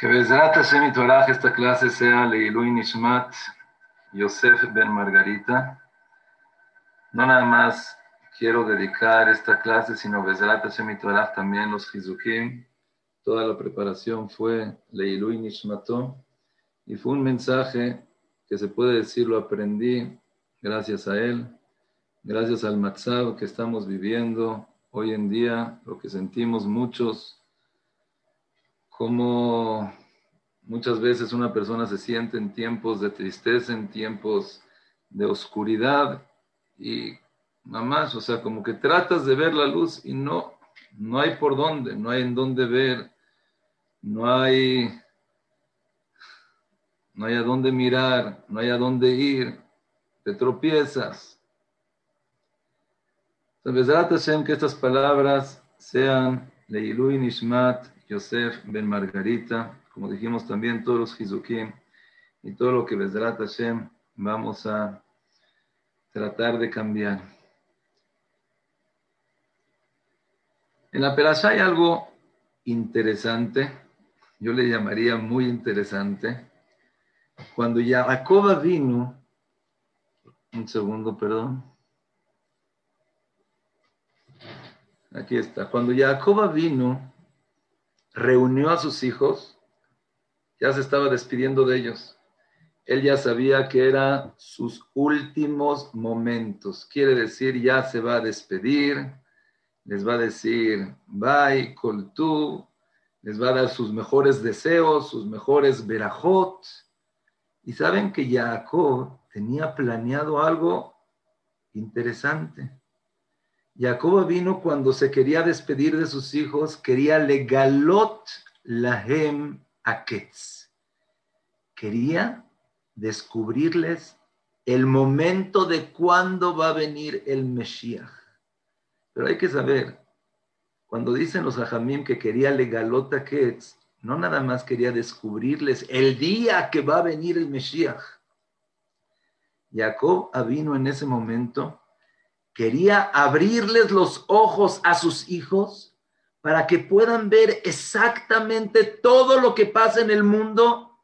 Que Bezrat Hashem Torah, esta clase sea Leilui Nishmat Yosef Ben Margarita. No nada más quiero dedicar esta clase, sino Bezrat Hashem Torah también los Hizukim. Toda la preparación fue Leilui Nishmato y fue un mensaje que se puede decir lo aprendí gracias a él, gracias al Matzab que estamos viviendo hoy en día, lo que sentimos muchos como muchas veces una persona se siente en tiempos de tristeza, en tiempos de oscuridad y más, o sea, como que tratas de ver la luz y no, no hay por dónde, no hay en dónde ver, no hay, no hay a dónde mirar, no hay a dónde ir, te tropiezas. Entonces, que estas palabras sean Leilui Nishmat Yosef Ben Margarita, como dijimos también todos los Hizukim y todo lo que Bezrat Hashem vamos a tratar de cambiar. En la Perashá hay algo interesante, yo le llamaría muy interesante. Cuando Jacob vino, un segundo, perdón. Aquí está. Cuando Jacob vino, reunió a sus hijos, ya se estaba despidiendo de ellos. Él ya sabía que eran sus últimos momentos. Quiere decir, ya se va a despedir, les va a decir, bye, tú, les va a dar sus mejores deseos, sus mejores verajot. Y saben que Jacob tenía planeado algo interesante. Jacob vino cuando se quería despedir de sus hijos, quería legalot lahem aketz. Quería descubrirles el momento de cuándo va a venir el Mesías. Pero hay que saber, cuando dicen los ajamim que quería legalot aketz, no nada más quería descubrirles el día que va a venir el Mesías. Jacob vino en ese momento quería abrirles los ojos a sus hijos para que puedan ver exactamente todo lo que pasa en el mundo,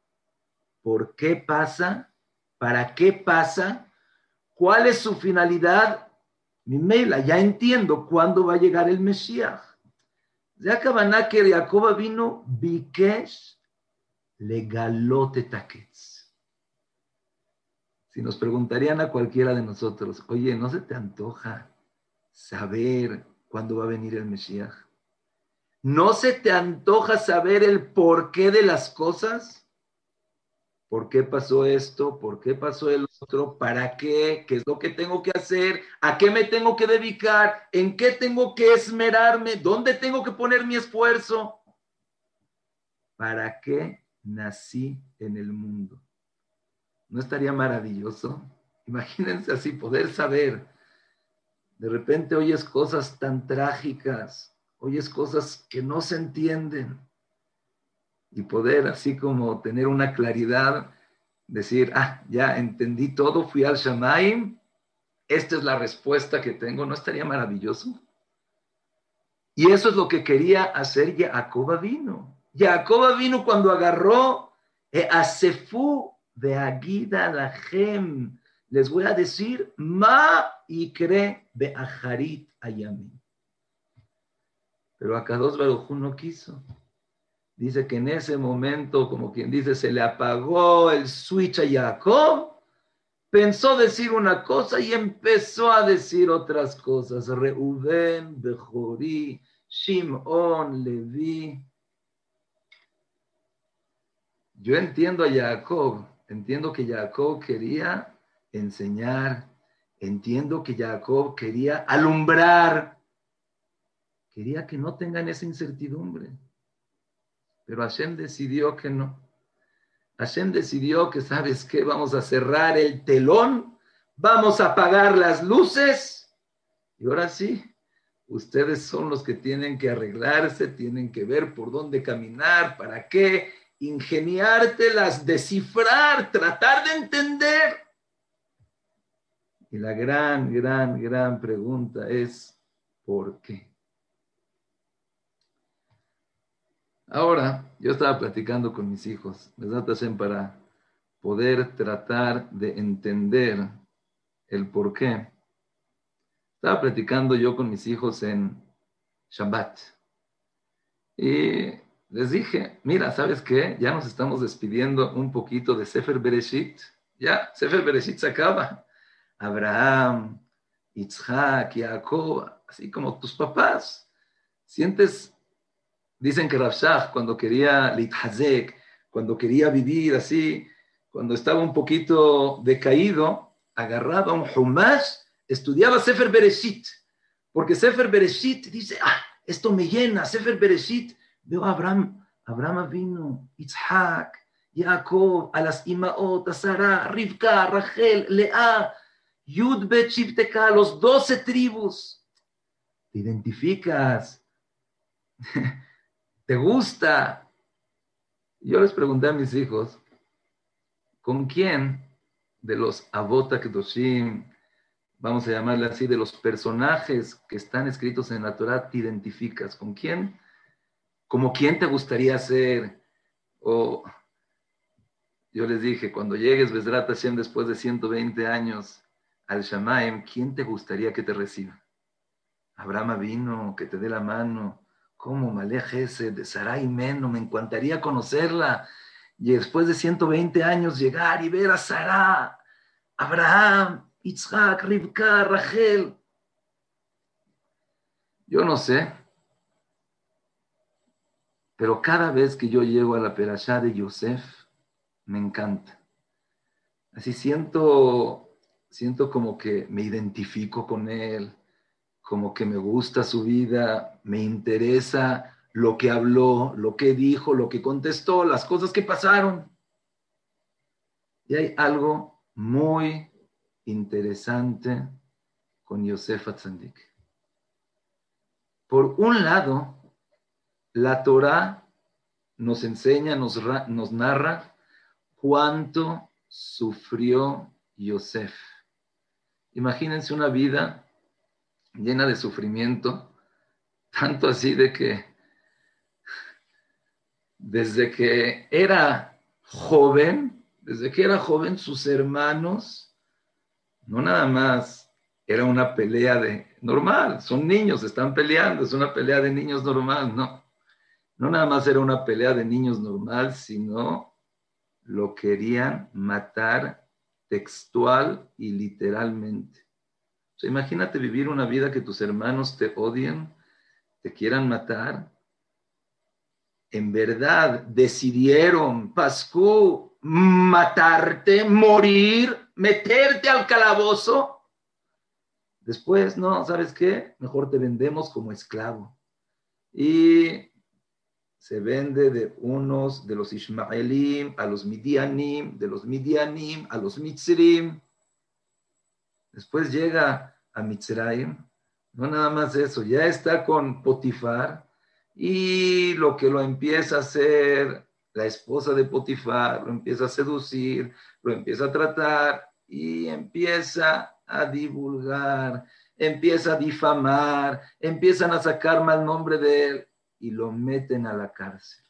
por qué pasa, para qué pasa, cuál es su finalidad. Mi mela, ya entiendo cuándo va a llegar el Mesías. Ya que Jacob vino, Bikesh legalote taquets si nos preguntarían a cualquiera de nosotros, oye, ¿no se te antoja saber cuándo va a venir el Mesías? ¿No se te antoja saber el porqué de las cosas? ¿Por qué pasó esto? ¿Por qué pasó el otro? ¿Para qué? ¿Qué es lo que tengo que hacer? ¿A qué me tengo que dedicar? ¿En qué tengo que esmerarme? ¿Dónde tengo que poner mi esfuerzo? ¿Para qué nací en el mundo? ¿No estaría maravilloso? Imagínense así, poder saber. De repente oyes cosas tan trágicas, oyes cosas que no se entienden. Y poder así como tener una claridad, decir, ah, ya entendí todo, fui al Shamaim, esta es la respuesta que tengo, ¿no estaría maravilloso? Y eso es lo que quería hacer Jacob vino. Jacob vino cuando agarró a Sefú de Agida Lahem, les voy a decir, Ma y cree de Ajarit Ayami. Pero Akados Baruj no quiso. Dice que en ese momento, como quien dice, se le apagó el switch a Jacob, pensó decir una cosa y empezó a decir otras cosas. Reuben, Bejorí, Shimon, Levi. Yo entiendo a Jacob entiendo que Jacob quería enseñar, entiendo que Jacob quería alumbrar, quería que no tengan esa incertidumbre. Pero Hashem decidió que no. Hashem decidió que, ¿sabes qué? Vamos a cerrar el telón, vamos a apagar las luces. Y ahora sí, ustedes son los que tienen que arreglarse, tienen que ver por dónde caminar, para qué, ingeniártelas, descifrar, tratar de entender. Y la gran, gran, gran pregunta es, ¿por qué? Ahora, yo estaba platicando con mis hijos, para poder tratar de entender el por qué. Estaba platicando yo con mis hijos en Shabbat. Y les dije, mira, ¿sabes qué? Ya nos estamos despidiendo un poquito de Sefer Bereshit. Ya, Sefer Bereshit se acaba. Abraham, Isaac, Jacob, así como tus papás. Sientes, dicen que Rabshah, cuando quería Lithazek, cuando quería vivir así, cuando estaba un poquito decaído, agarraba un Humash, estudiaba Sefer Bereshit. Porque Sefer Bereshit dice, ah, esto me llena, Sefer Bereshit. Veo a Abraham, Abraham vino, Isaac, Jacob, a las Imaot, a Rivka, Rachel, Lea, Yud Bet los doce tribus. Te identificas, te gusta. Yo les pregunté a mis hijos, ¿con quién de los Abota Kedoshim, vamos a llamarle así, de los personajes que están escritos en la Torah, te identificas? ¿Con quién? ¿Como quién te gustaría ser? O yo les dije, cuando llegues, Besrat después de 120 años, al Shamaim, ¿quién te gustaría que te reciba? Abraham vino, que te dé la mano. ¿Cómo? Malej ese de Sarai Meno, me encantaría conocerla. Y después de 120 años llegar y ver a Sara, Abraham, Isaac, Rivka, Rachel. Yo no sé, pero cada vez que yo llego a la perashá de Yosef, me encanta. Así siento siento como que me identifico con él, como que me gusta su vida, me interesa lo que habló, lo que dijo, lo que contestó, las cosas que pasaron. Y hay algo muy interesante con Yosef Atzendik. Por un lado, la Torah nos enseña, nos, nos narra cuánto sufrió Yosef Imagínense una vida llena de sufrimiento, tanto así de que desde que era joven, desde que era joven, sus hermanos, no nada más era una pelea de normal, son niños, están peleando, es una pelea de niños normal, no. No nada más era una pelea de niños normal, sino lo querían matar textual y literalmente. imagínate vivir una vida que tus hermanos te odien, te quieran matar. En verdad decidieron, Pascu, matarte, morir, meterte al calabozo. Después, no, ¿sabes qué? Mejor te vendemos como esclavo. Y se vende de unos de los Ishmaelim a los Midianim, de los Midianim a los Mitzrim. Después llega a Mitzrayim, no nada más eso, ya está con Potifar y lo que lo empieza a hacer la esposa de Potifar, lo empieza a seducir, lo empieza a tratar y empieza a divulgar, empieza a difamar, empiezan a sacar mal nombre de él y lo meten a la cárcel.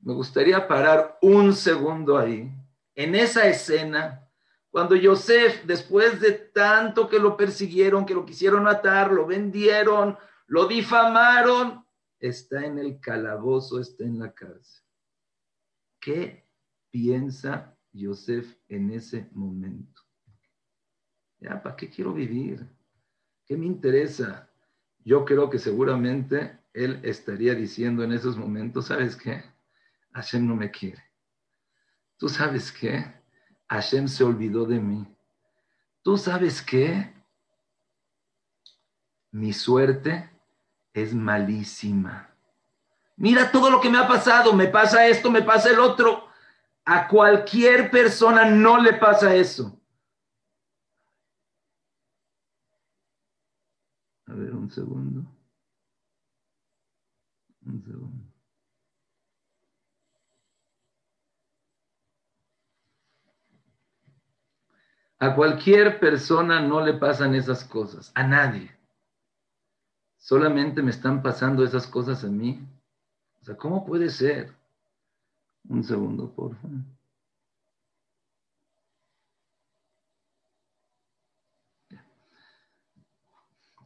Me gustaría parar un segundo ahí, en esa escena, cuando Yosef, después de tanto que lo persiguieron, que lo quisieron matar, lo vendieron, lo difamaron, está en el calabozo, está en la cárcel. ¿Qué piensa Yosef en ese momento? Ya, ¿para qué quiero vivir? ¿Qué me interesa? Yo creo que seguramente él estaría diciendo en esos momentos, ¿sabes qué? Hashem no me quiere. ¿Tú sabes qué? Hashem se olvidó de mí. ¿Tú sabes qué? Mi suerte es malísima. Mira todo lo que me ha pasado, me pasa esto, me pasa el otro. A cualquier persona no le pasa eso. Un segundo. Un segundo. A cualquier persona no le pasan esas cosas, a nadie. Solamente me están pasando esas cosas a mí. sea, ¿cómo puede ser? Un segundo, por favor.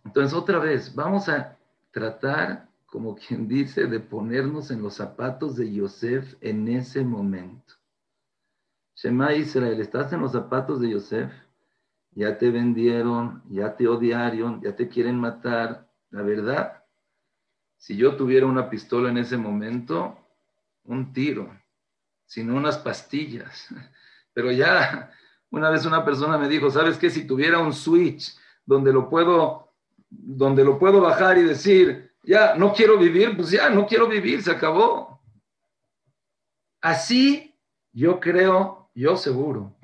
Entonces, otra vez, vamos a tratar, como quien dice, de ponernos en los zapatos de Yosef en ese momento. Shema Israel, estás en los zapatos de Yosef, ya te vendieron, ya te odiaron, ya te quieren matar. La verdad, si yo tuviera una pistola en ese momento, un tiro, sino unas pastillas. Pero ya, una vez una persona me dijo, ¿sabes qué? Si tuviera un switch donde lo puedo donde lo puedo bajar y decir, ya, no quiero vivir, pues ya, no quiero vivir, se acabó. Así yo creo, yo seguro,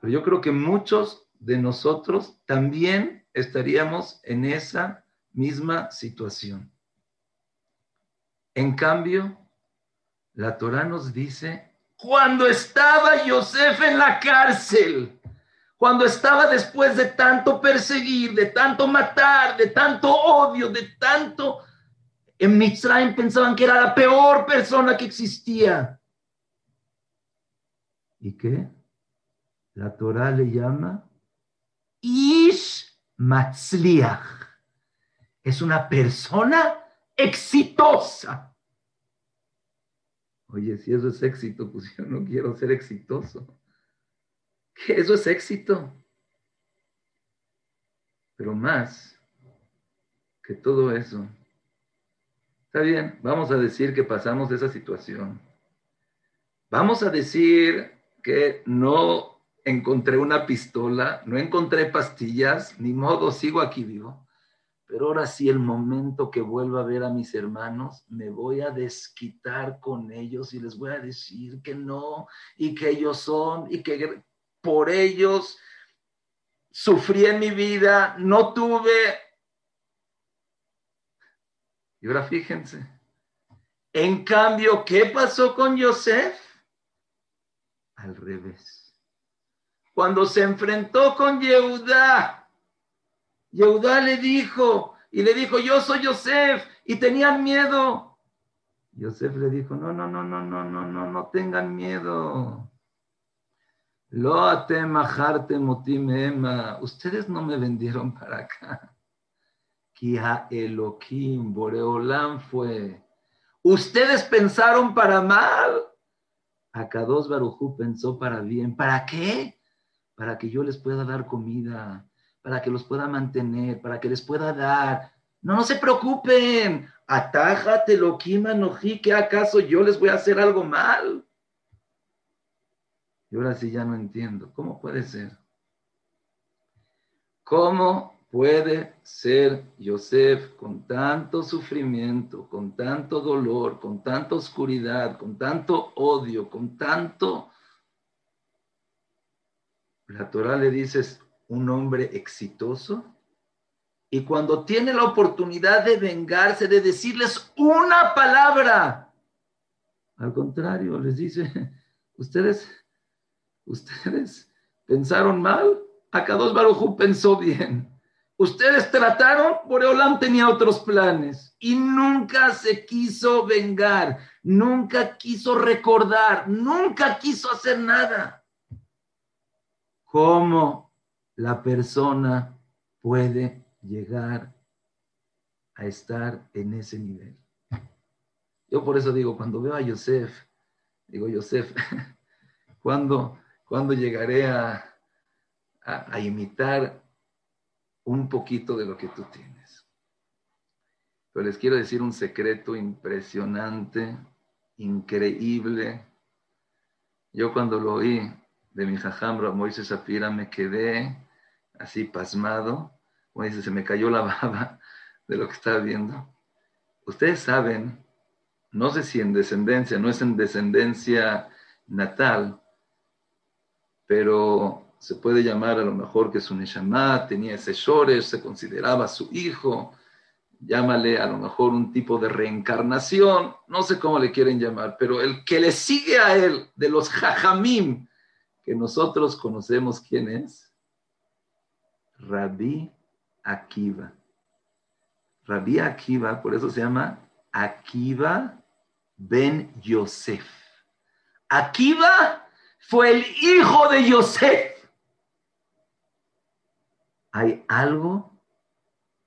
pero yo creo que muchos de nosotros también estaríamos en esa misma situación. En cambio, la Torah nos dice, cuando estaba Yosef en la cárcel, cuando estaba después de tanto perseguir, de tanto matar, de tanto odio, de tanto... En Mitzrayim pensaban que era la peor persona que existía. ¿Y qué? La Torah le llama Ish Matzliach. Es una persona exitosa. Oye, si eso es éxito, pues yo no quiero ser exitoso eso es éxito. Pero más que todo eso, está bien, vamos a decir que pasamos de esa situación. Vamos a decir que no encontré una pistola, no encontré pastillas, ni modo, sigo aquí vivo. Pero ahora sí, el momento que vuelva a ver a mis hermanos, me voy a desquitar con ellos y les voy a decir que no, y que ellos son, y que por ellos sufrí en mi vida, no tuve. Y ahora fíjense. En cambio, ¿qué pasó con Yosef? Al revés. Cuando se enfrentó con Yehudá, Yehudá le dijo, y le dijo, yo soy Yosef, y tenían miedo. Yosef le dijo, no, no, no, no, no, no, no, no tengan miedo. Lo atem ema. Ustedes no me vendieron para acá. Kia Elohim, Boreolam fue. Ustedes pensaron para mal. Akados Barujú pensó para bien. ¿Para qué? Para que yo les pueda dar comida, para que los pueda mantener, para que les pueda dar. No, no se preocupen. Atájate, Elohim, Anoji, ¿qué acaso yo les voy a hacer algo mal? Y ahora sí ya no entiendo. ¿Cómo puede ser? ¿Cómo puede ser Yosef con tanto sufrimiento, con tanto dolor, con tanta oscuridad, con tanto odio, con tanto... La Torah le dices un hombre exitoso y cuando tiene la oportunidad de vengarse, de decirles una palabra, al contrario, les dice, ustedes Ustedes pensaron mal, Akados Barujú pensó bien. Ustedes trataron, Boreolam tenía otros planes y nunca se quiso vengar, nunca quiso recordar, nunca quiso hacer nada. ¿Cómo la persona puede llegar a estar en ese nivel? Yo por eso digo, cuando veo a Yosef, digo, Yosef, cuando ¿Cuándo llegaré a, imitar un poquito de lo que tú tienes? Pero les quiero decir un secreto impresionante, increíble. Yo cuando lo oí de mi jajambra Moisés Shapira me quedé así pasmado. Como dice, se me cayó la baba de lo que estaba viendo. Ustedes saben, no sé si en descendencia, no es en descendencia natal, pero se puede llamar a lo mejor que su Neshama tenía ese Shores, se consideraba su hijo, llámale a lo mejor un tipo de reencarnación, no sé cómo le quieren llamar, pero el que le sigue a él, de los Jajamim, que nosotros conocemos quién es, Rabbi Akiva. Rabbi Akiva, por eso se llama Akiva ben Yosef. Akiva fue el hijo de Yosef. Hay algo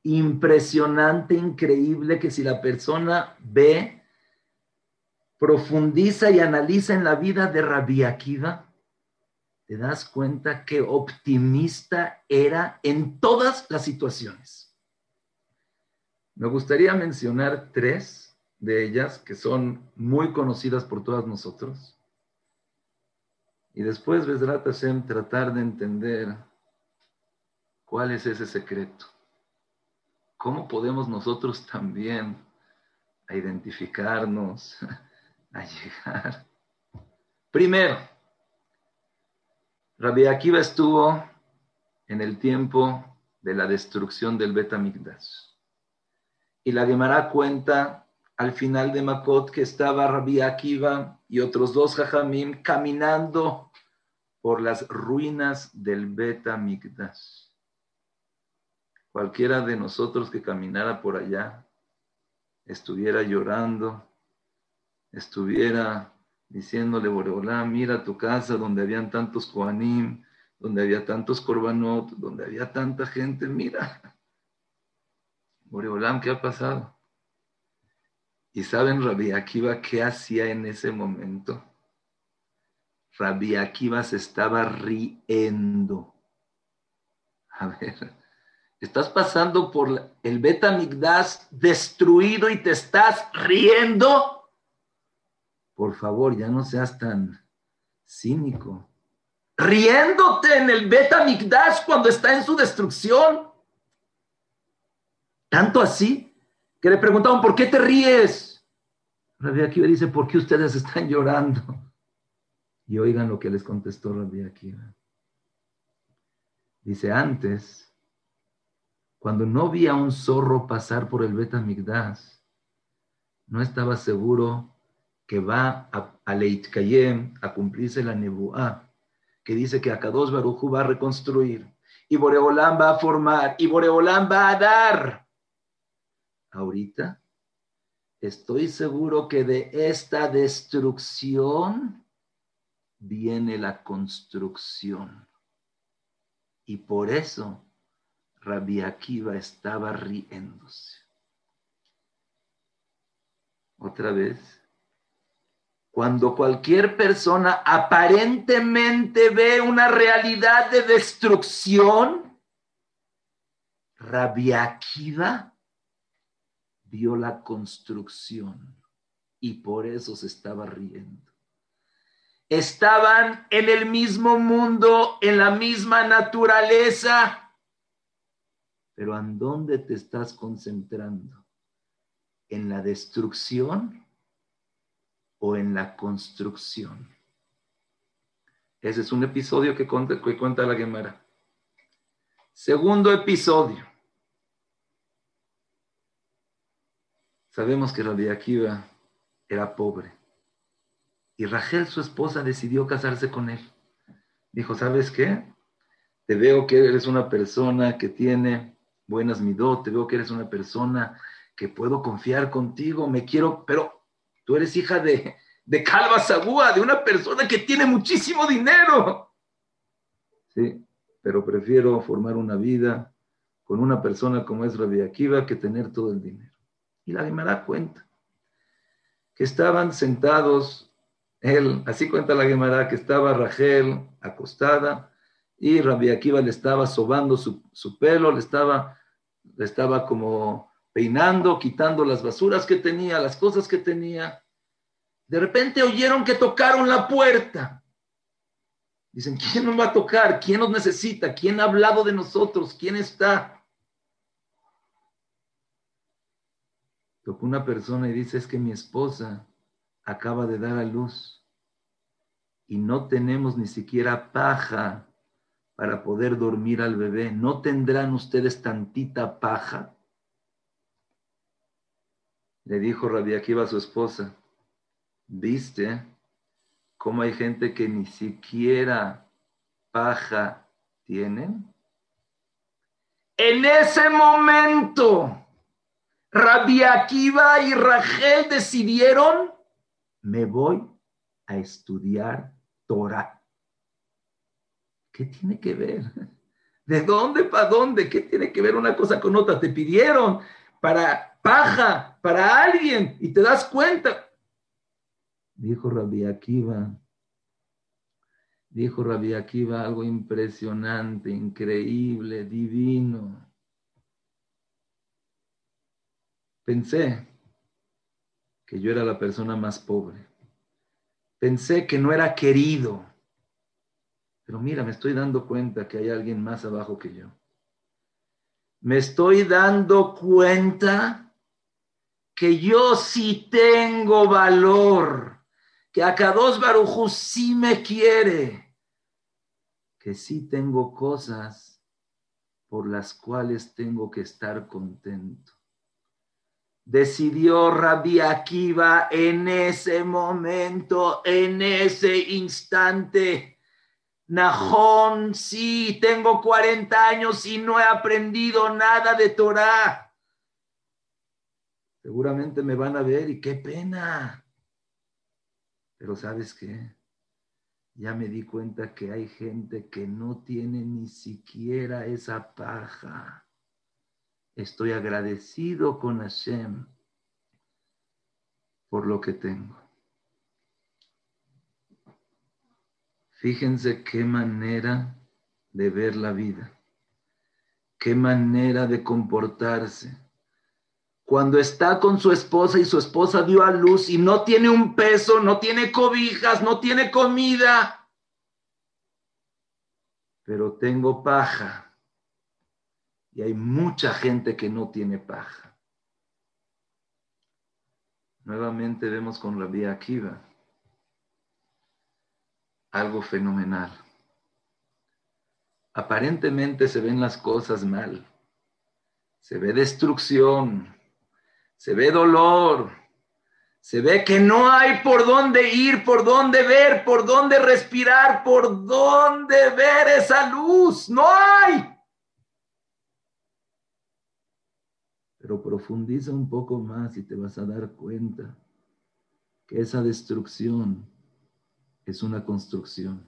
impresionante, increíble, que si la persona ve, profundiza y analiza en la vida de Rabbi Akiva, te das cuenta que optimista era en todas las situaciones. Me gustaría mencionar tres de ellas que son muy conocidas por todas nosotros. Y después, Besrat tratar de entender cuál es ese secreto. ¿Cómo podemos nosotros también a identificarnos, a llegar? Primero, Rabbi Akiva estuvo en el tiempo de la destrucción del Betamigdash. Y la Gemara cuenta al final de Makot que estaba Rabbi Akiva y otros dos jajamim caminando por las ruinas del Betamigdash. Cualquiera de nosotros que caminara por allá estuviera llorando, estuviera diciéndole, Boreolá, mira tu casa donde habían tantos Koanim, donde había tantos Korbanot, donde había tanta gente, mira. Boreolam, ¿qué ha pasado? ¿Y saben Rabbi Akiva qué hacía en ese momento? Rabbi Akiva se estaba riendo. A ver, estás pasando por el Betamigdash destruido y te estás riendo por favor, ya no seas tan cínico. Riéndote en el Beta Mikdash cuando está en su destrucción. Tanto así que le preguntaban, ¿por qué te ríes? Rabbi Akiva dice, ¿por qué ustedes están llorando? Y oigan lo que les contestó Rabbi Akiva. Dice, antes, cuando no vi a un zorro pasar por el Beta Mikdash, no estaba seguro que va a, a Leit Kayem, a cumplirse la Nebuá, que dice que Akadosh Baruchu va a reconstruir, y Boreolam va a formar, y Boreolam va a dar. Ahorita estoy seguro que de esta destrucción viene la construcción. Y por eso Rabbi Akiva estaba riéndose. Otra vez, cuando cualquier persona aparentemente ve una realidad de destrucción, Rabbi Akiva vio la construcción y por eso se estaba riendo. Estaban en el mismo mundo, en la misma naturaleza, pero ¿en dónde te estás concentrando? ¿En la destrucción? o en la construcción. Ese es un episodio que cuenta, que cuenta la Gemara. Segundo episodio. Sabemos que Rabbi Akiva era pobre. Y Rachel, su esposa, decidió casarse con él. Dijo, ¿sabes qué? Te veo que eres una persona que tiene buenas midot, te veo que eres una persona que puedo confiar contigo, me quiero, pero Tú eres hija de, de Calva Sagúa, de una persona que tiene muchísimo dinero. Sí, pero prefiero formar una vida con una persona como es Rabbi Akiva que tener todo el dinero. Y la Gemara cuenta que estaban sentados, él, así cuenta la Gemara, que estaba Rachel acostada y Rabbi Akiva le estaba sobando su, su pelo, le estaba, le estaba como peinando, quitando las basuras que tenía, las cosas que tenía. De repente oyeron que tocaron la puerta. Dicen, ¿quién nos va a tocar? ¿Quién nos necesita? ¿Quién ha hablado de nosotros? ¿Quién está? Tocó una persona y dice, es que mi esposa acaba de dar a luz y no tenemos ni siquiera paja para poder dormir al bebé. ¿No tendrán ustedes tantita paja? Le dijo Rabbi Akiva a su esposa, ¿viste cómo hay gente que ni siquiera paja tienen? En ese momento, Rabbi Akiva y Rachel decidieron me voy a estudiar Torah. ¿Qué tiene que ver? ¿De dónde para dónde? ¿Qué tiene que ver una cosa con otra? Te pidieron para paja, para alguien, y te das cuenta. Dijo Rabbi Akiva, dijo Rabbi Akiva algo impresionante, increíble, divino. Pensé que yo era la persona más pobre. Pensé que no era querido. Pero mira, me estoy dando cuenta que hay alguien más abajo que yo. Me estoy dando cuenta que yo sí tengo valor, que Akados Barujú sí me quiere, que sí tengo cosas por las cuales tengo que estar contento. Decidió Rabbi Akiva en ese momento, en ese instante Najón, sí, tengo 40 años y no he aprendido nada de Torah. Seguramente me van a ver y qué pena. Pero sabes qué? Ya me di cuenta que hay gente que no tiene ni siquiera esa paja. Estoy agradecido con Hashem por lo que tengo. Fíjense qué manera de ver la vida, qué manera de comportarse. Cuando está con su esposa y su esposa dio a luz y no tiene un peso, no tiene cobijas, no tiene comida, pero tengo paja. Y hay mucha gente que no tiene paja. Nuevamente vemos con la vía Akiva algo fenomenal. Aparentemente se ven las cosas mal. Se ve destrucción, se ve dolor, se ve que no hay por dónde ir, por dónde ver, por dónde respirar, por dónde ver esa luz. No hay. Pero profundiza un poco más y te vas a dar cuenta que esa destrucción es una construcción.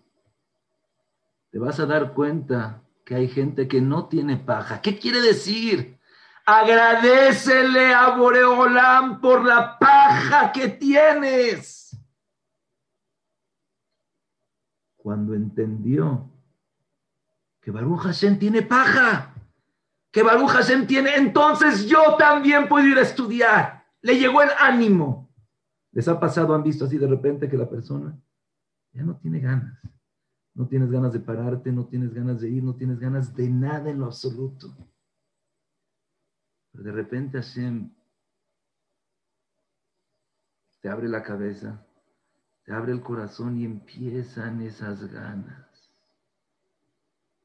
Te vas a dar cuenta que hay gente que no tiene paja. ¿Qué quiere decir? Agradecele a Boreolam por la paja que tienes. Cuando entendió que Baruch Hashem tiene paja, que Baruch Hashem tiene, entonces yo también puedo ir a estudiar. Le llegó el ánimo. ¿Les ha pasado, han visto así de repente que la persona ya no tiene ganas. No tienes ganas de pararte, no tienes ganas de ir, no tienes ganas de nada en lo absoluto. Pero de repente Hashem te abre la cabeza, te abre el corazón y empiezan esas ganas.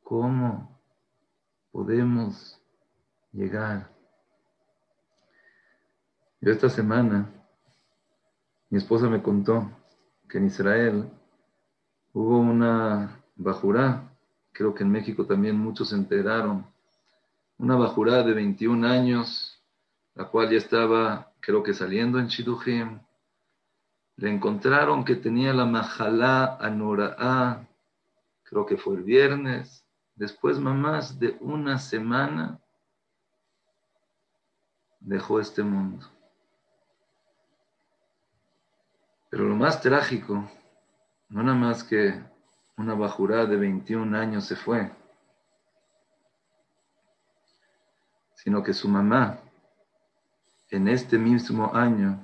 ¿Cómo podemos llegar? Yo esta semana, mi esposa me contó que en Israel Hubo una bajurá, creo que en México también muchos se enteraron, una bajurá de 21 años, la cual ya estaba, creo que saliendo en Shidujim. Le encontraron que tenía la majalá anoraá, creo que fue el viernes. Después, más de una semana, dejó este mundo. Pero lo más trágico no nada más que una bajurá de 21 años se fue, sino que su mamá en este mismo año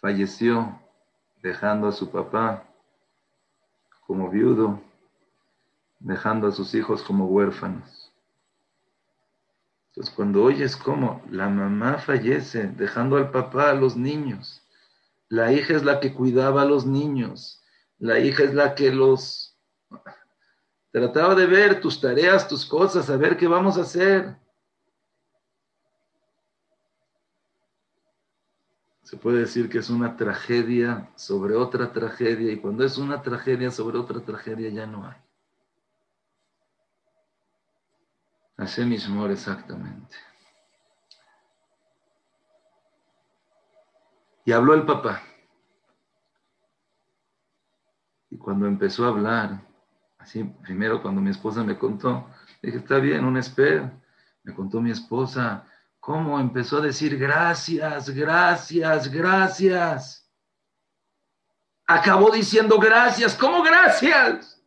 falleció dejando a su papá como viudo, dejando a sus hijos como huérfanos. Entonces cuando oyes cómo la mamá fallece dejando al papá a los niños, la hija es la que cuidaba a los niños, la hija es la que los trataba de ver tus tareas, tus cosas, a ver qué vamos a hacer. Se puede decir que es una tragedia sobre otra tragedia y cuando es una tragedia sobre otra tragedia ya no hay. Hashem Ishmor exactamente. Y habló el papá. cuando empezó a hablar, así, primero cuando mi esposa me contó, dije, está bien, un esper. Me contó mi esposa cómo empezó a decir gracias, gracias, gracias. Acabó diciendo gracias, ¿cómo gracias?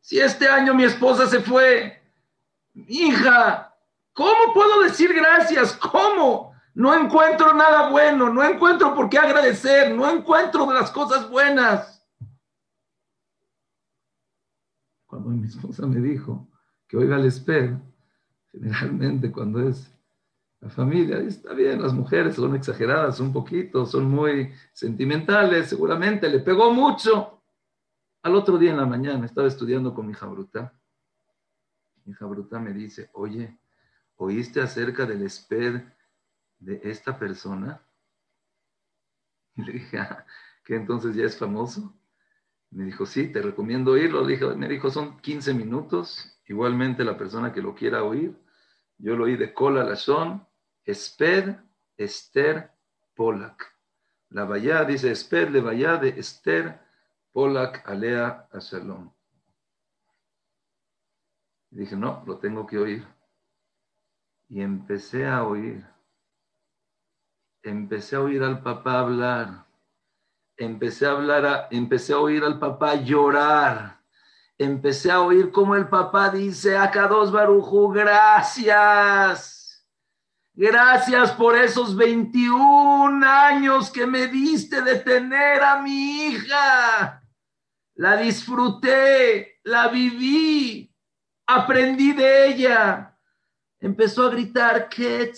Si este año mi esposa se fue, hija, ¿cómo puedo decir gracias? ¿Cómo? No encuentro nada bueno, no encuentro por qué agradecer, no encuentro las cosas buenas. Cuando mi esposa me dijo que oiga el esper, generalmente cuando es la familia, está bien, las mujeres son exageradas un poquito, son muy sentimentales, seguramente le pegó mucho. Al otro día en la mañana estaba estudiando con mi hija bruta. Mi hija bruta me dice, oye, ¿oíste acerca del SPED de esta persona? Y le dije, ah, que entonces ya es famoso. Me dijo, sí, te recomiendo oírlo. me dijo, son 15 minutos. Igualmente la persona que lo quiera oír. Yo lo oí de Cola Lashon, Esped, Esther, Polak. La vaya dice Esped, le vaya de Esther, Polak, Alea, Shalom. Dije, no, lo tengo que oír. Y empecé a oír. Empecé a oír al papá hablar. Empecé a hablar, empecé a oír al papá llorar. Empecé a oír como el papá dice, dos Baruju, gracias Gracias por esos 21 años que me diste de tener a mi hija. La disfruté, la viví, aprendí de ella. Empezó a gritar, ¿qué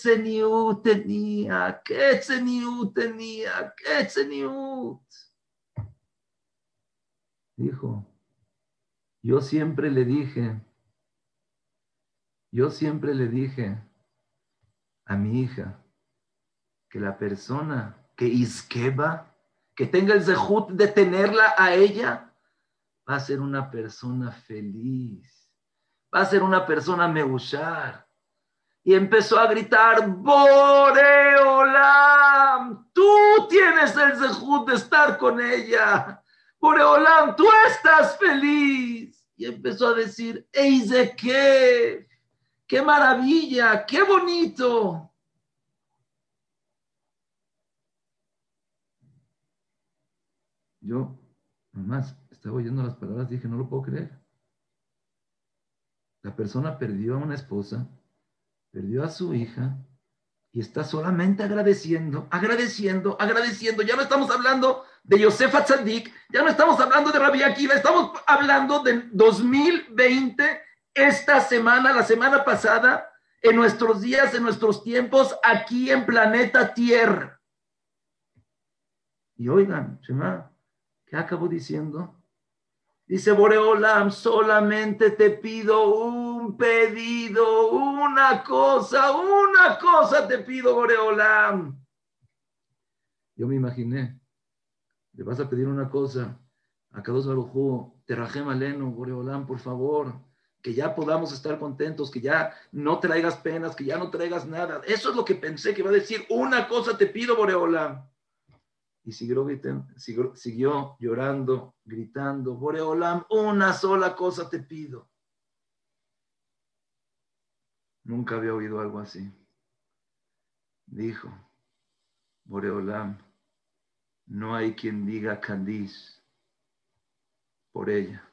tenía? ¿Qué tenía? ¿Qué Dijo, yo siempre le dije, yo siempre le dije, a mi hija que la persona que isqueba, que tenga el zehut de tenerla a ella, va a ser una persona feliz, va a ser una persona meushar. Y empezó a gritar, Boreolam, tú tienes el zehut de estar con ella. Boreolam, tú estás feliz. Y empezó a decir, de qué? ¡Qué maravilla! ¡Qué bonito! Yo nomás estaba oyendo las palabras dije, no lo puedo creer. La persona perdió a una esposa, perdió a su hija y está solamente agradeciendo, agradeciendo, agradeciendo. Ya no estamos hablando de Josefa Tzadik, ya no estamos hablando de Rabbi Akiva, estamos hablando del 2020 esta semana, la semana pasada, en nuestros días, en nuestros tiempos, aquí en planeta Tierra. Y oigan, Shema, ¿qué acabo diciendo? Dice Boreolam, solamente te pido un pedido, una cosa, una cosa te pido, Boreolam. Yo me imaginé, le vas a pedir una cosa, a Kadosh Baruj te rajem aleno, Boreolam, por favor que ya podamos estar contentos, que ya no traigas penas, que ya no traigas nada. Eso es lo que pensé que iba a decir. Una cosa te pido, Boreolam. Y siguió, siguió, siguió llorando, gritando, Boreolam, una sola cosa te pido. Nunca había oído algo así. Dijo, Boreolam, no hay quien diga Candiz por ella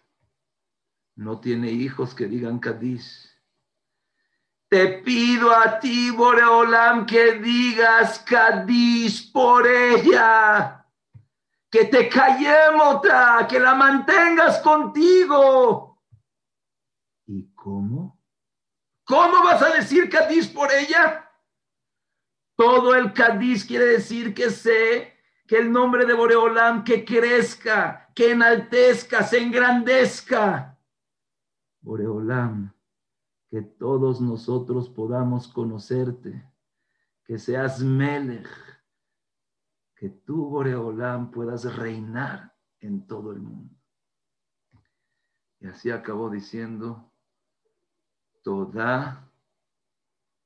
no tiene hijos que digan Cadiz. Te pido a ti, Boreolam, que digas Cadiz por ella, que te callemos, que la mantengas contigo. ¿Y cómo? ¿Cómo vas a decir Cadiz por ella? Todo el Cadiz quiere decir que sé que el nombre de Boreolam que crezca, que enaltezca, se engrandezca. Boreolam, que todos nosotros podamos conocerte, que seas Melech, que tú, Boreolam, puedas reinar en todo el mundo. Y así acabó diciendo, toda,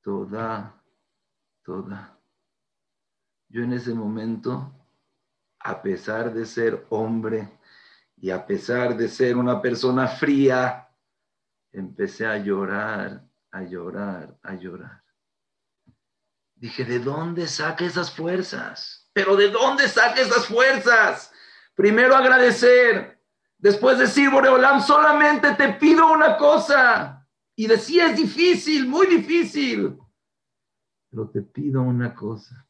toda, toda. Yo en ese momento, a pesar de ser hombre, Y a pesar de ser una persona fría, empecé a llorar, a llorar, a llorar. Dije, ¿de dónde saca esas fuerzas? Pero ¿de dónde saca esas fuerzas? Primero agradecer, después decir, Boreolam, solamente te pido una cosa. Y decía, es difícil, muy difícil. Pero te pido una cosa.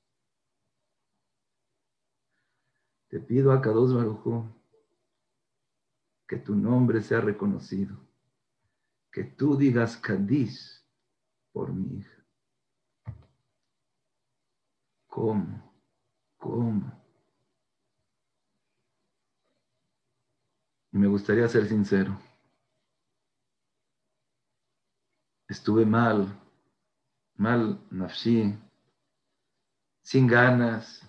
Te pido a Kadosh Baruj que tu nombre sea reconocido, que tú digas Kadish por mi hija. ¿Cómo? ¿Cómo? Me gustaría ser sincero. Estuve mal, mal, nafshi, sin ganas,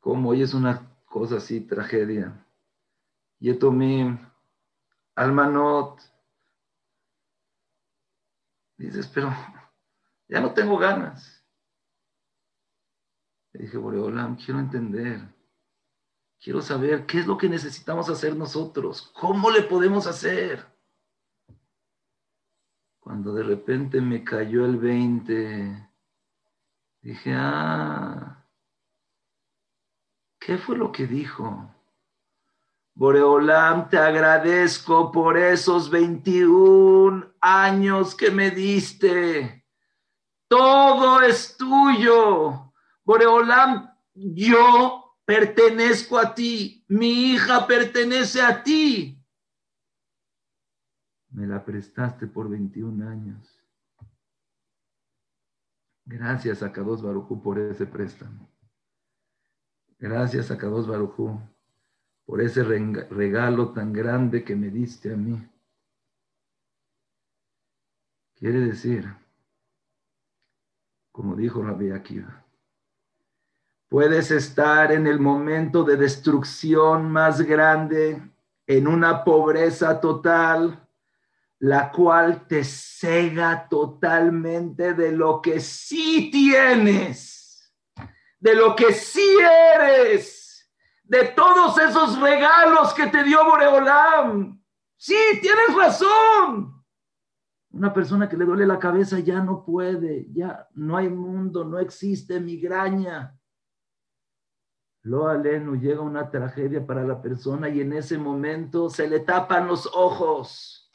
como hoy es una cosa así, tragedia. Yetomim, Almanot. Dices, pero ya no tengo ganas. Le dije, Boreolam, quiero entender. Quiero saber qué es lo que necesitamos hacer nosotros. ¿Cómo le podemos hacer? Cuando de repente me cayó el 20, dije, ah, ¿Qué fue lo que dijo? Boreolam, te agradezco por esos 21 años que me diste. Todo es tuyo. Boreolam, yo pertenezco a ti. Mi hija pertenece a ti. Me la prestaste por 21 años. Gracias a Kados Barujú por ese préstamo. Gracias a Kadosh Barujú por ese regalo tan grande que me diste a mí. Quiere decir, como dijo Rabbi Akiva, puedes estar en el momento de destrucción más grande, en una pobreza total, la cual te cega totalmente de lo que sí tienes de lo que sí eres, de todos esos regalos que te dio Boreolam. Sí, tienes razón. Una persona que le duele la cabeza ya no puede, ya no hay mundo, no existe migraña. Lo aleno llega una tragedia para la persona y en ese momento se le tapan los ojos.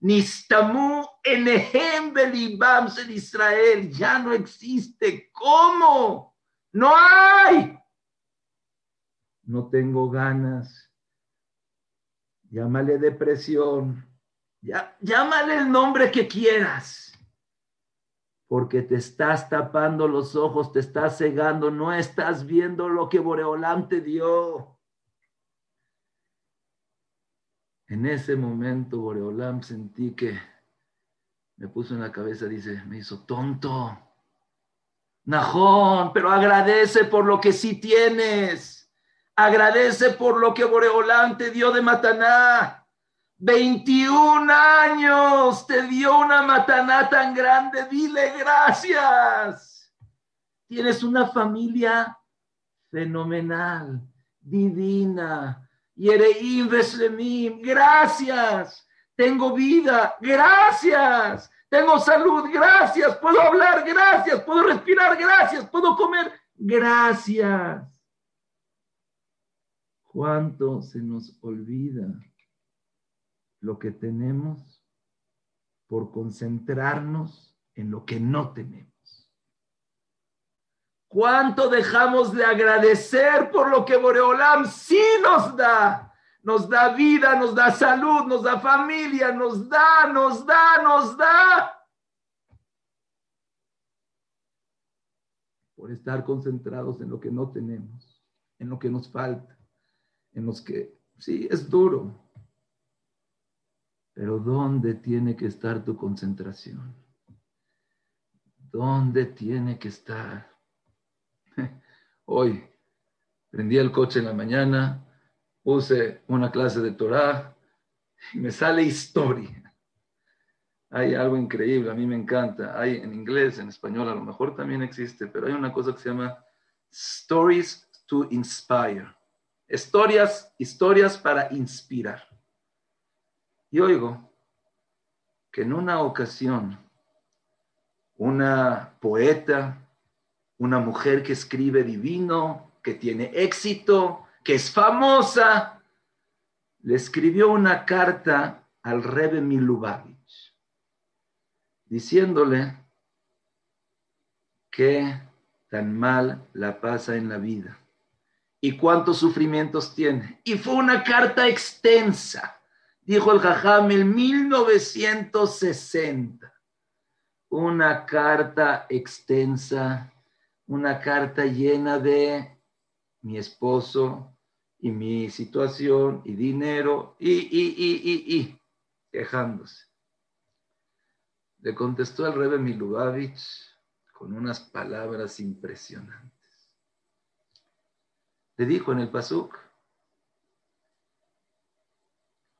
Nistamu enehem belibam en Israel ya no existe. ¿Cómo? No hay. No tengo ganas. Llámale depresión. Ya, llámale el nombre que quieras. Porque te estás tapando los ojos, te estás cegando, no estás viendo lo que Boreolam te dio. En ese momento, Boreolam sentí que me puso en la cabeza, dice, me hizo tonto. Najón, pero agradece por lo que sí tienes. Agradece por lo que Boreolán te dio de Mataná. 21 años te dio una Mataná tan grande. Dile gracias. Tienes una familia fenomenal, divina. Yereim Veslemim, gracias. Tengo vida, gracias. Tengo salud, gracias. Puedo hablar, gracias. Puedo respirar, gracias. Puedo comer, gracias. ¿Cuánto se nos olvida lo que tenemos por concentrarnos en lo que no tenemos? ¿Cuánto dejamos de agradecer por lo que Boreolam sí nos da? nos da vida, nos da salud, nos da familia, nos da, nos da, nos da. Por estar concentrados en lo que no tenemos, en lo que nos falta, en los que, sí, es duro. Pero ¿dónde tiene que estar tu concentración? ¿Dónde tiene que estar? Hoy prendí el coche en la mañana, puse una clase de Torah y me sale historia. Hay algo increíble, a mí me encanta. Hay en inglés, en español, a lo mejor también existe, pero hay una cosa que se llama Stories to Inspire. Historias, historias para inspirar. Y oigo que en una ocasión una poeta, una mujer que escribe divino, que tiene éxito, que es famosa, le escribió una carta al Rebbe Milubavitch, diciéndole que tan mal la pasa en la vida y cuántos sufrimientos tiene. Y fue una carta extensa, dijo el Jajam en 1960. Una carta extensa, una carta llena de mi esposo y mi situación y dinero y, y, y, y, y quejándose. Le contestó el Rebbe Milubavitch con unas palabras impresionantes. Le dijo en el Pasuk,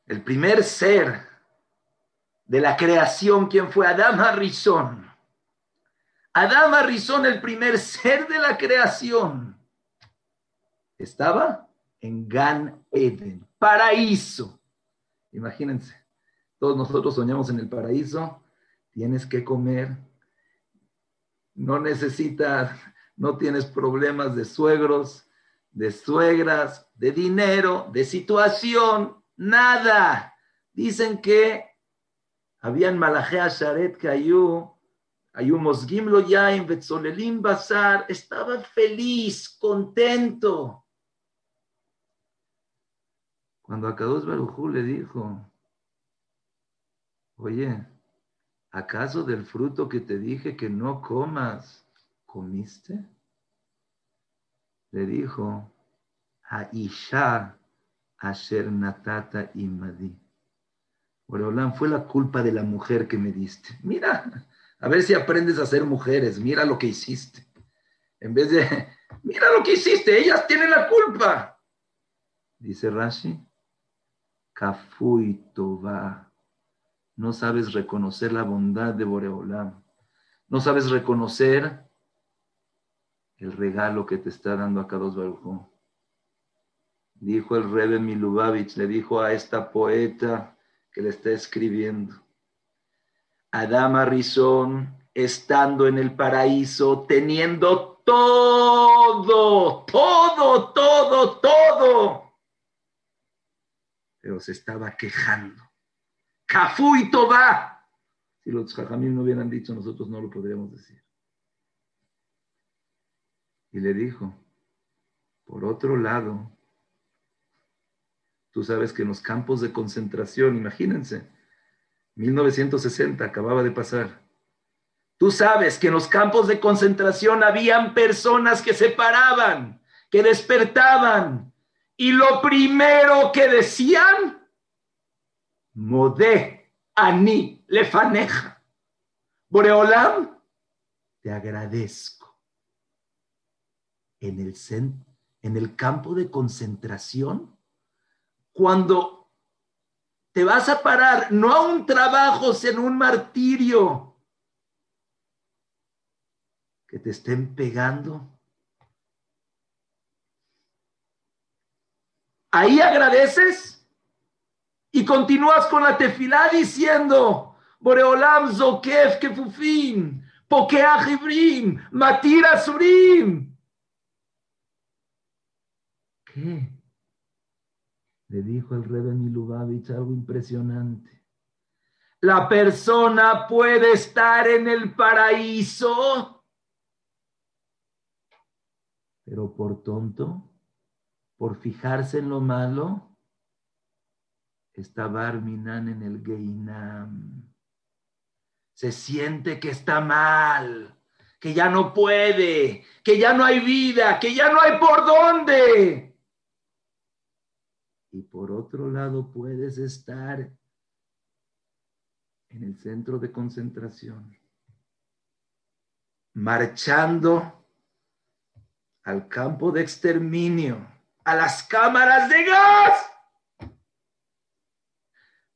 el primer ser de la creación, quien fue Adama Rizón. Adama Rizón, el primer ser de la creación, estaba en Gan Eden, paraíso. Imagínense, todos nosotros soñamos en el paraíso, tienes que comer, no necesitas, no tienes problemas de suegros, de suegras, de dinero, de situación, nada. Dicen que habían Malajea Sharet Kayu, Ayu Mosgim Lo Yaim, Betzolelim Bazar, estaba feliz, contento. Cuando Akados Barujú le dijo, oye, ¿acaso del fruto que te dije que no comas, comiste? Le dijo, Aisha Asher Natata Imadi. Boreolán, fue la culpa de la mujer que me diste. Mira, a ver si aprendes a ser mujeres, mira lo que hiciste. En vez de, mira lo que hiciste, ellas tienen la culpa. Dice Rashi, Kafui Tova no sabes reconocer la bondad de Boreolam, no sabes reconocer el regalo que te está dando a Kadosh Baruj Dijo el Rebbe Milubavitch, le dijo a esta poeta que le está escribiendo, Adama Rizón, estando en el paraíso, teniendo todo, todo, todo, todo, pero se estaba quejando Cafú y Tobá. Si los jajamín no hubieran dicho, nosotros no lo podríamos decir. Y le dijo, por otro lado, tú sabes que en los campos de concentración, imagínense, 1960 acababa de pasar. Tú sabes que en los campos de concentración habían personas que se paraban, que despertaban, y lo primero que decían Modé ani lefaneja. Boreolam, te agradezco. En el, en el campo de concentración, cuando te vas a parar no a un trabajo, sino un martirio, que te estén pegando. Ahí agradeces y continúas con la tefilá diciendo, Boreolam Zokef Kefufim, Pokea Matira Surim. ¿Qué? Le dijo el rey de Milubavitch algo impresionante. La persona puede estar en el paraíso, pero por tonto, por fijarse en lo malo, está Barminan en el Geinam. Se siente que está mal, que ya no puede, que ya no hay vida, que ya no hay por dónde. Otro lado puedes estar en el centro de concentración, marchando al campo de exterminio, a las cámaras de gas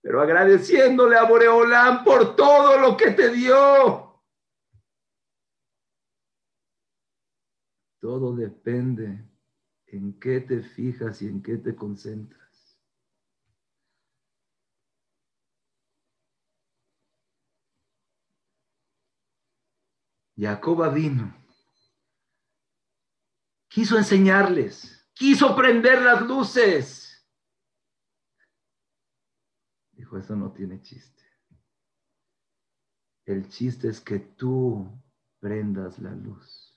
pero agradeciéndole a Boreolán por todo lo que te dio. Todo depende en qué te fijas y en qué te concentras. Jacob vino, quiso enseñarles, quiso prender las luces. Dijo, eso no tiene chiste. El chiste es que tú prendas la luz.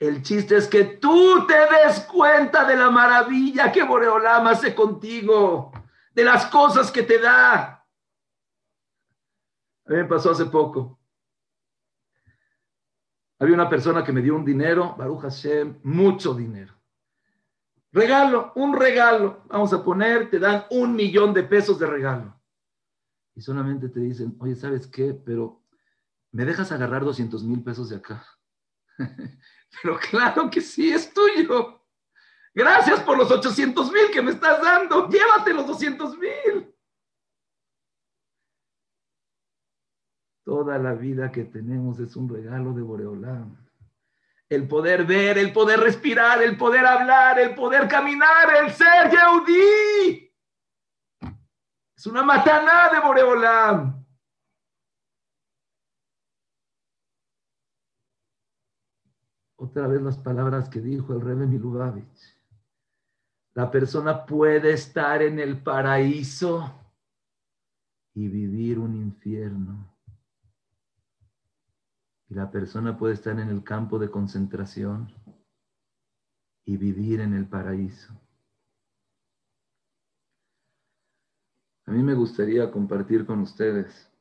El chiste es que tú te des cuenta de la maravilla que Boreolama hace contigo, de las cosas que te da. A mí me pasó hace poco. Había una persona que me dio un dinero, Baruch Hashem, mucho dinero. Regalo, un regalo. Vamos a poner, te dan un millón de pesos de regalo. Y solamente te dicen, oye, ¿sabes qué? Pero me dejas agarrar 200 mil pesos de acá. Pero claro que sí, es tuyo. Gracias por los 800 mil que me estás dando. Llévate los 200 mil. Toda la vida que tenemos es un regalo de Boreolán. El poder ver, el poder respirar, el poder hablar, el poder caminar, el ser Yehudi. Es una matana de Boreolán. otra vez las palabras que dijo el Rebbe Milubavitch. La persona puede estar en el paraíso y vivir un infierno. Y la persona puede estar en el campo de concentración y vivir en el paraíso. A mí me gustaría compartir con ustedes.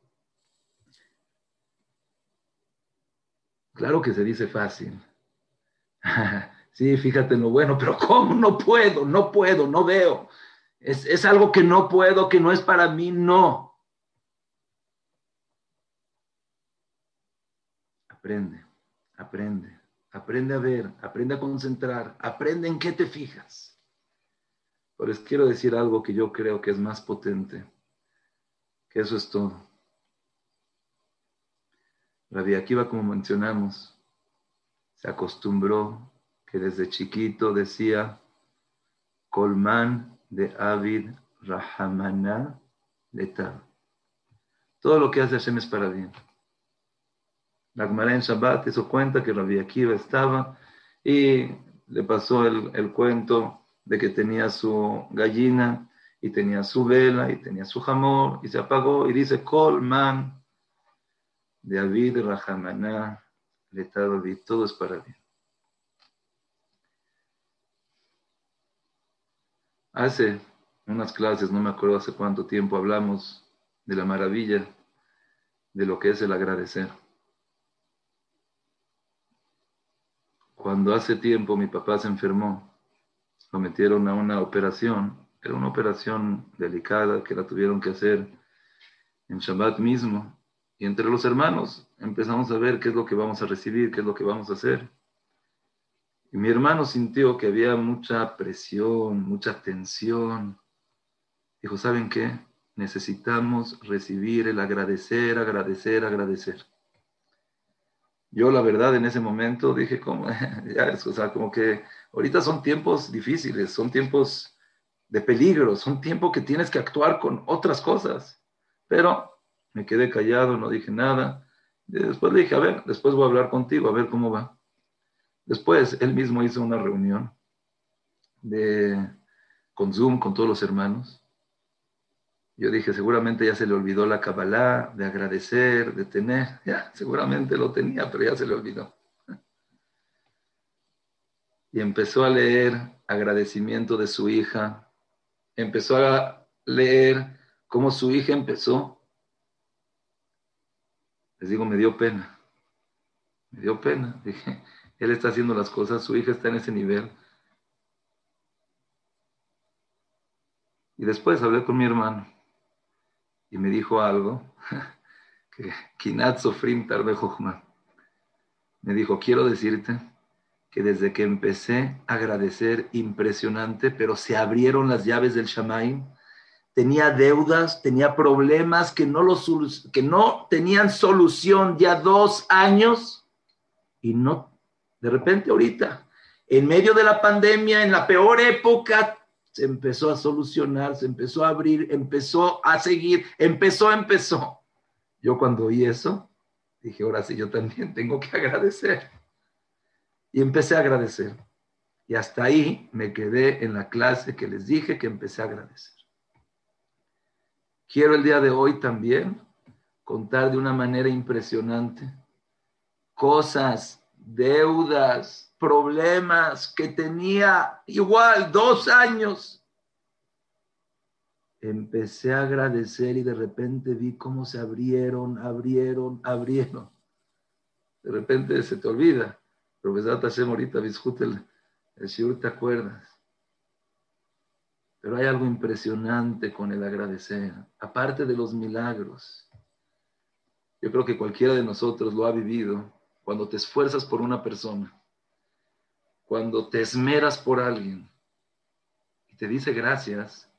Claro que se dice fácil. sí, fíjate en lo bueno, pero ¿cómo no puedo? No puedo, no veo. Es, es algo que no puedo, que no es para mí, no. Aprende, aprende, aprende a ver, aprende a concentrar, aprende en qué te fijas. Pero les quiero decir algo que yo creo que es más potente, que eso es todo. aquí va como mencionamos, se acostumbró que desde chiquito decía, Colmán de Avid Rahamana Letal. Todo lo que hace Hashem es para bien. La Gemara Shabbat hizo cuenta que Rabbi Akiva estaba y le pasó el, el, cuento de que tenía su gallina y tenía su vela y tenía su jamón y se apagó y dice Colman de Avid Rahamana y todo es para bien. Hace unas clases, no me acuerdo hace cuánto tiempo, hablamos de la maravilla de lo que es el agradecer. Cuando hace tiempo mi papá se enfermó, lo metieron a una operación, era una operación delicada que la tuvieron que hacer en Shabbat mismo, y entre los hermanos empezamos a ver qué es lo que vamos a recibir, qué es lo que vamos a hacer. Y mi hermano sintió que había mucha presión, mucha tensión. Dijo, ¿saben qué? Necesitamos recibir el agradecer, agradecer, agradecer. Yo la verdad en ese momento dije, como, ya o sea, como que ahorita son tiempos difíciles, son tiempos de peligro, son tiempos que tienes que actuar con otras cosas. Pero me quedé callado, no dije nada. después le dije, a ver, después voy a hablar contigo, a ver cómo va. Después él mismo hizo una reunión de, con Zoom, con todos los hermanos. Yo dije, seguramente ya se le olvidó la Kabbalah, de agradecer, de tener. Ya, seguramente lo tenía, pero ya se le olvidó. Y empezó a leer agradecimiento de su hija. Empezó a leer cómo su hija empezó les digo, me dio pena. Me dio pena. Dije, él está haciendo las cosas, su hija está en ese nivel. Y después hablé con mi hermano y me dijo algo que Kinat Sofrim Tarbe Me dijo, quiero decirte que desde que empecé a agradecer impresionante, pero se abrieron las llaves del Shamaim tenía deudas, tenía problemas que no, los, que no tenían solución ya dos años y no, de repente ahorita, En medio de la pandemia, en la peor época, se empezó a solucionar, se empezó a abrir, empezó a seguir, empezó, empezó. Yo cuando oí eso, dije, ahora sí, yo también tengo que agradecer. Y empecé a agradecer. Y hasta ahí me quedé en la clase que les dije que empecé a agradecer. Quiero el día de hoy también contar de una manera impresionante cosas, deudas, problemas que tenía igual dos años. Empecé a agradecer y de repente vi cómo se abrieron, abrieron, abrieron. De repente se te olvida. Pero Besat Hashem ahorita, el, el te acuerdas. Pero hay algo impresionante con el agradecer, aparte de los milagros. Yo creo que cualquiera de nosotros lo ha vivido cuando te esfuerzas por una persona, cuando te esmeras por alguien y te dice gracias,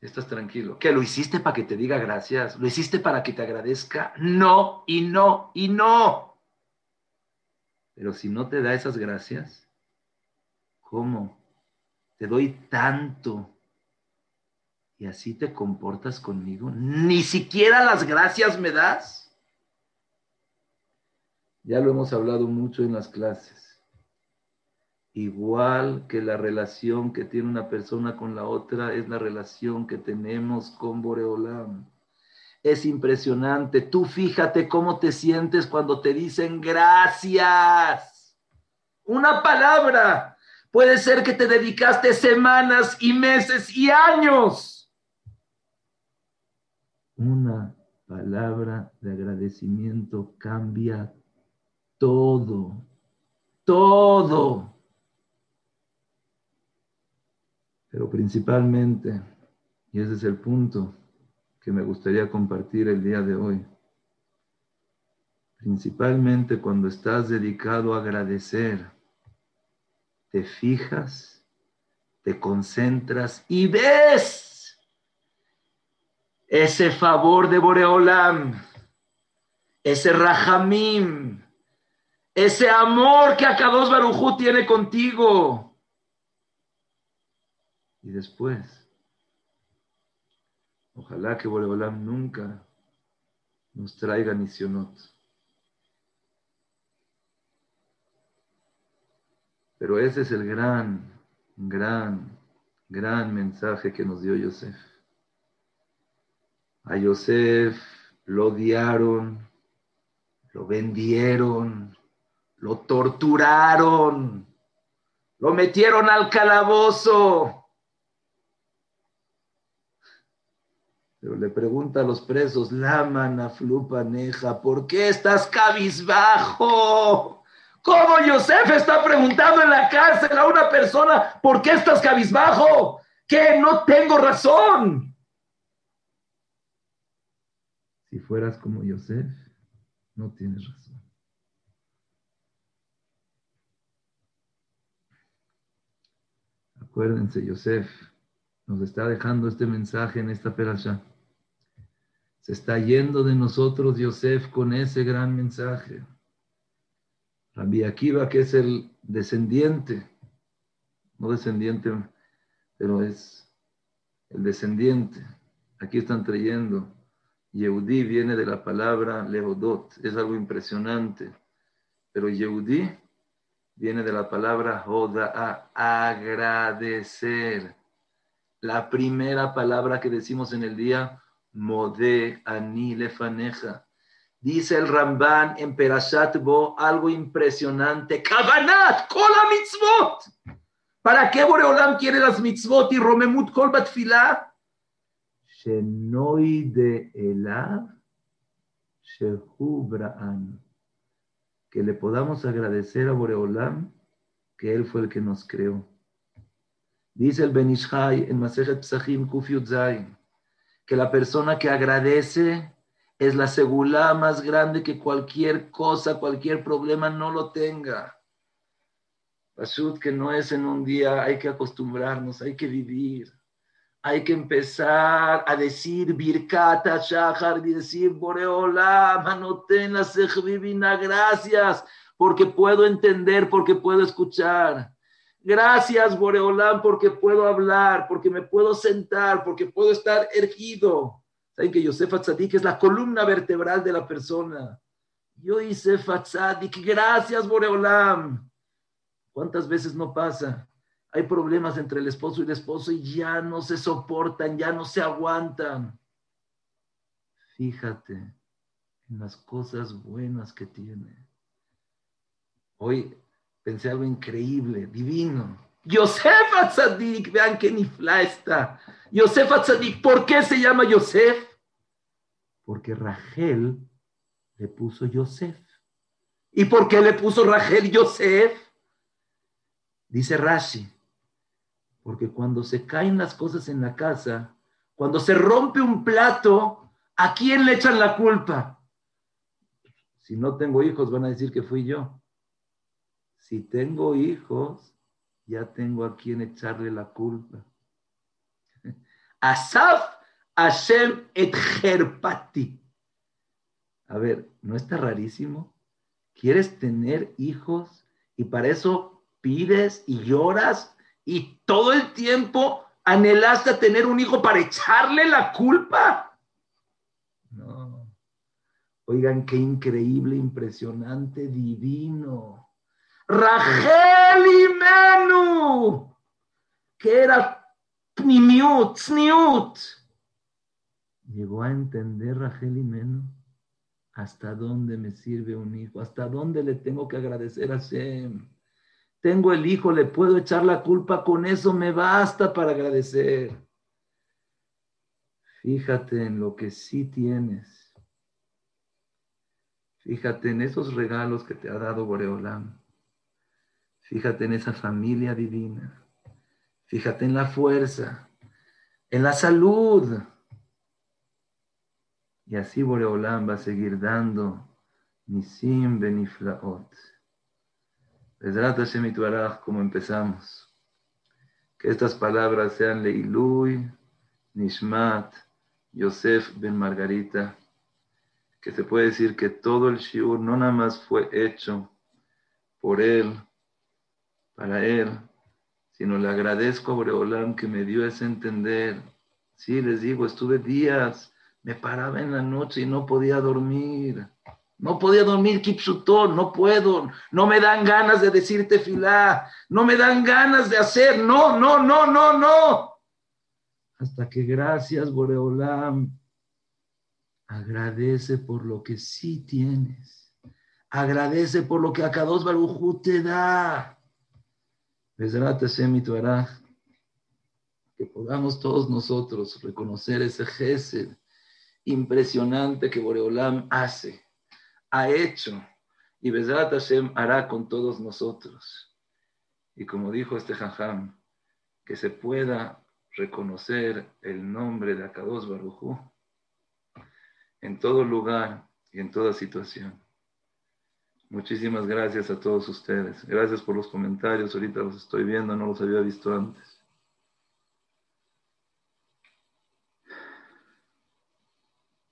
estás tranquilo. ¿Que lo hiciste para que te diga gracias? ¿Lo hiciste para que te agradezca? No, y no, y no. Pero si no te da esas gracias, ¿cómo? Te doy tanto y así te comportas conmigo. Ni siquiera las gracias me das. Ya lo hemos hablado mucho en las clases. Igual que la relación que tiene una persona con la otra es la relación que tenemos con Boreolam. Es impresionante. Tú fíjate cómo te sientes cuando te dicen gracias. Una palabra. Puede ser que te dedicaste semanas y meses y años. Una palabra de agradecimiento cambia todo, todo. Pero principalmente, y ese es el punto que me gustaría compartir el día de hoy, principalmente cuando estás dedicado a agradecer, te fijas, te concentras y ves ese favor de Boreolam, ese Rahamim, ese amor que Akados Barujú tiene contigo. Y después, ojalá que Boreolam nunca nos traiga nisionot. Pero ese es el gran, gran, gran mensaje que nos dio Yosef. A Yosef lo odiaron, lo vendieron, lo torturaron, lo metieron al calabozo. Pero le pregunta a los presos, Lama Flupaneja, ¿por qué estás cabizbajo? ¿Cómo Yosef está preguntando en la cárcel a una persona, ¿por qué estás cabizbajo? Que no tengo razón. Si fueras como Yosef, no tienes razón. Acuérdense, Yosef nos está dejando este mensaje en esta perasha. Se está yendo de nosotros Yosef con ese gran mensaje. Rabbi Akiva, que es el descendiente, no descendiente, pero es el descendiente. Aquí están trayendo. Yehudí viene de la palabra Leodot, es algo impresionante. Pero Yehudí viene de la palabra Joda, a agradecer. La primera palabra que decimos en el día, Modé Ani Lefaneja. Dice el Ramban en Perashat Bo algo impresionante. Kavanat, kola mitzvot. ¿Para qué Boreolam quiere las mitzvot y Romemut kol batfilah? Shenoi de Elav, Shehu Bra'an que le podamos agradecer a Boreolam que Él fue el que nos creó. Dice el Benishai en Masejet Psachim Kufiut que la persona que agradece es la segula más grande que cualquier cosa, cualquier problema no lo tenga. Pashut, que no es en un día, hay que acostumbrarnos, hay que vivir. Hay que empezar a decir Birkata Shahar y decir Boreola, Manotena Sejvivina, gracias, porque puedo entender, porque puedo escuchar. Gracias, Boreolán, porque puedo hablar, porque me puedo sentar, porque puedo estar erguido. Saben que Yosef Atzadik es la columna vertebral de la persona. Yo hice Atzadik, gracias, Boreolam. ¿Cuántas veces no pasa? Hay problemas entre el esposo y el esposo y ya no se soportan, ya no se aguantan. Fíjate en las cosas buenas que tiene. Hoy pensé algo increíble, divino. Yosef Atzadik, vean qué nifla está. Yosef Atzadik, ¿por qué se llama Yosef? Porque Rachel le puso Yosef. ¿Y por qué le puso Rachel Yosef? Dice Rashi, porque cuando se caen las cosas en la casa, cuando se rompe un plato, ¿a quién le echan la culpa? Si no tengo hijos, van a decir que fui yo. Si tengo hijos, ya tengo a quien echarle la culpa. Asaf Hashem et Gerpati. A ver, ¿no está rarísimo? ¿Quieres tener hijos y para eso pides y lloras y todo el tiempo anhelaste tener un hijo para echarle la culpa? No. Oigan, qué increíble, impresionante, divino. Rachel Imenu, que era Pnimiut, Tzniut. Llegó a entender Rachel Imenu hasta dónde me sirve un hijo, hasta dónde le tengo que agradecer a Shem. Tengo el hijo, le puedo echar la culpa, con eso me basta para agradecer. Fíjate en lo que sí tienes. Fíjate en esos regalos que te ha dado Boreolam. Fíjate en esa familia divina. Fíjate en la fuerza, en la salud. Y así Boreolam va a seguir dando Nisim Beniflaot. Bezrat Hashem como empezamos. Que estas palabras sean Leilui, Nishmat, Yosef Ben Margarita. Que se puede decir que todo el shiur no nada más fue hecho por él, para Él, sino le agradezco a Boreolam que me dio ese entender. Sí, les digo, estuve días, me paraba en la noche y no podía dormir. No podía dormir Kipsutón, no puedo, no me dan ganas de decirte filá, no me dan ganas de hacer, no, no, no, no, no. Hasta que gracias, Boreolam, agradece por lo que sí tienes. Agradece por lo que Akados Barujú te da que podamos todos nosotros reconocer ese gesed impresionante que Boreolam hace, ha hecho, y Bezrat Hashem hará con todos nosotros. Y como dijo este Jajam, que se pueda reconocer el nombre de Akados Barujú en todo lugar y en toda situación. Muchísimas gracias a todos ustedes. Gracias por los comentarios. Ahorita los estoy viendo, no los había visto antes.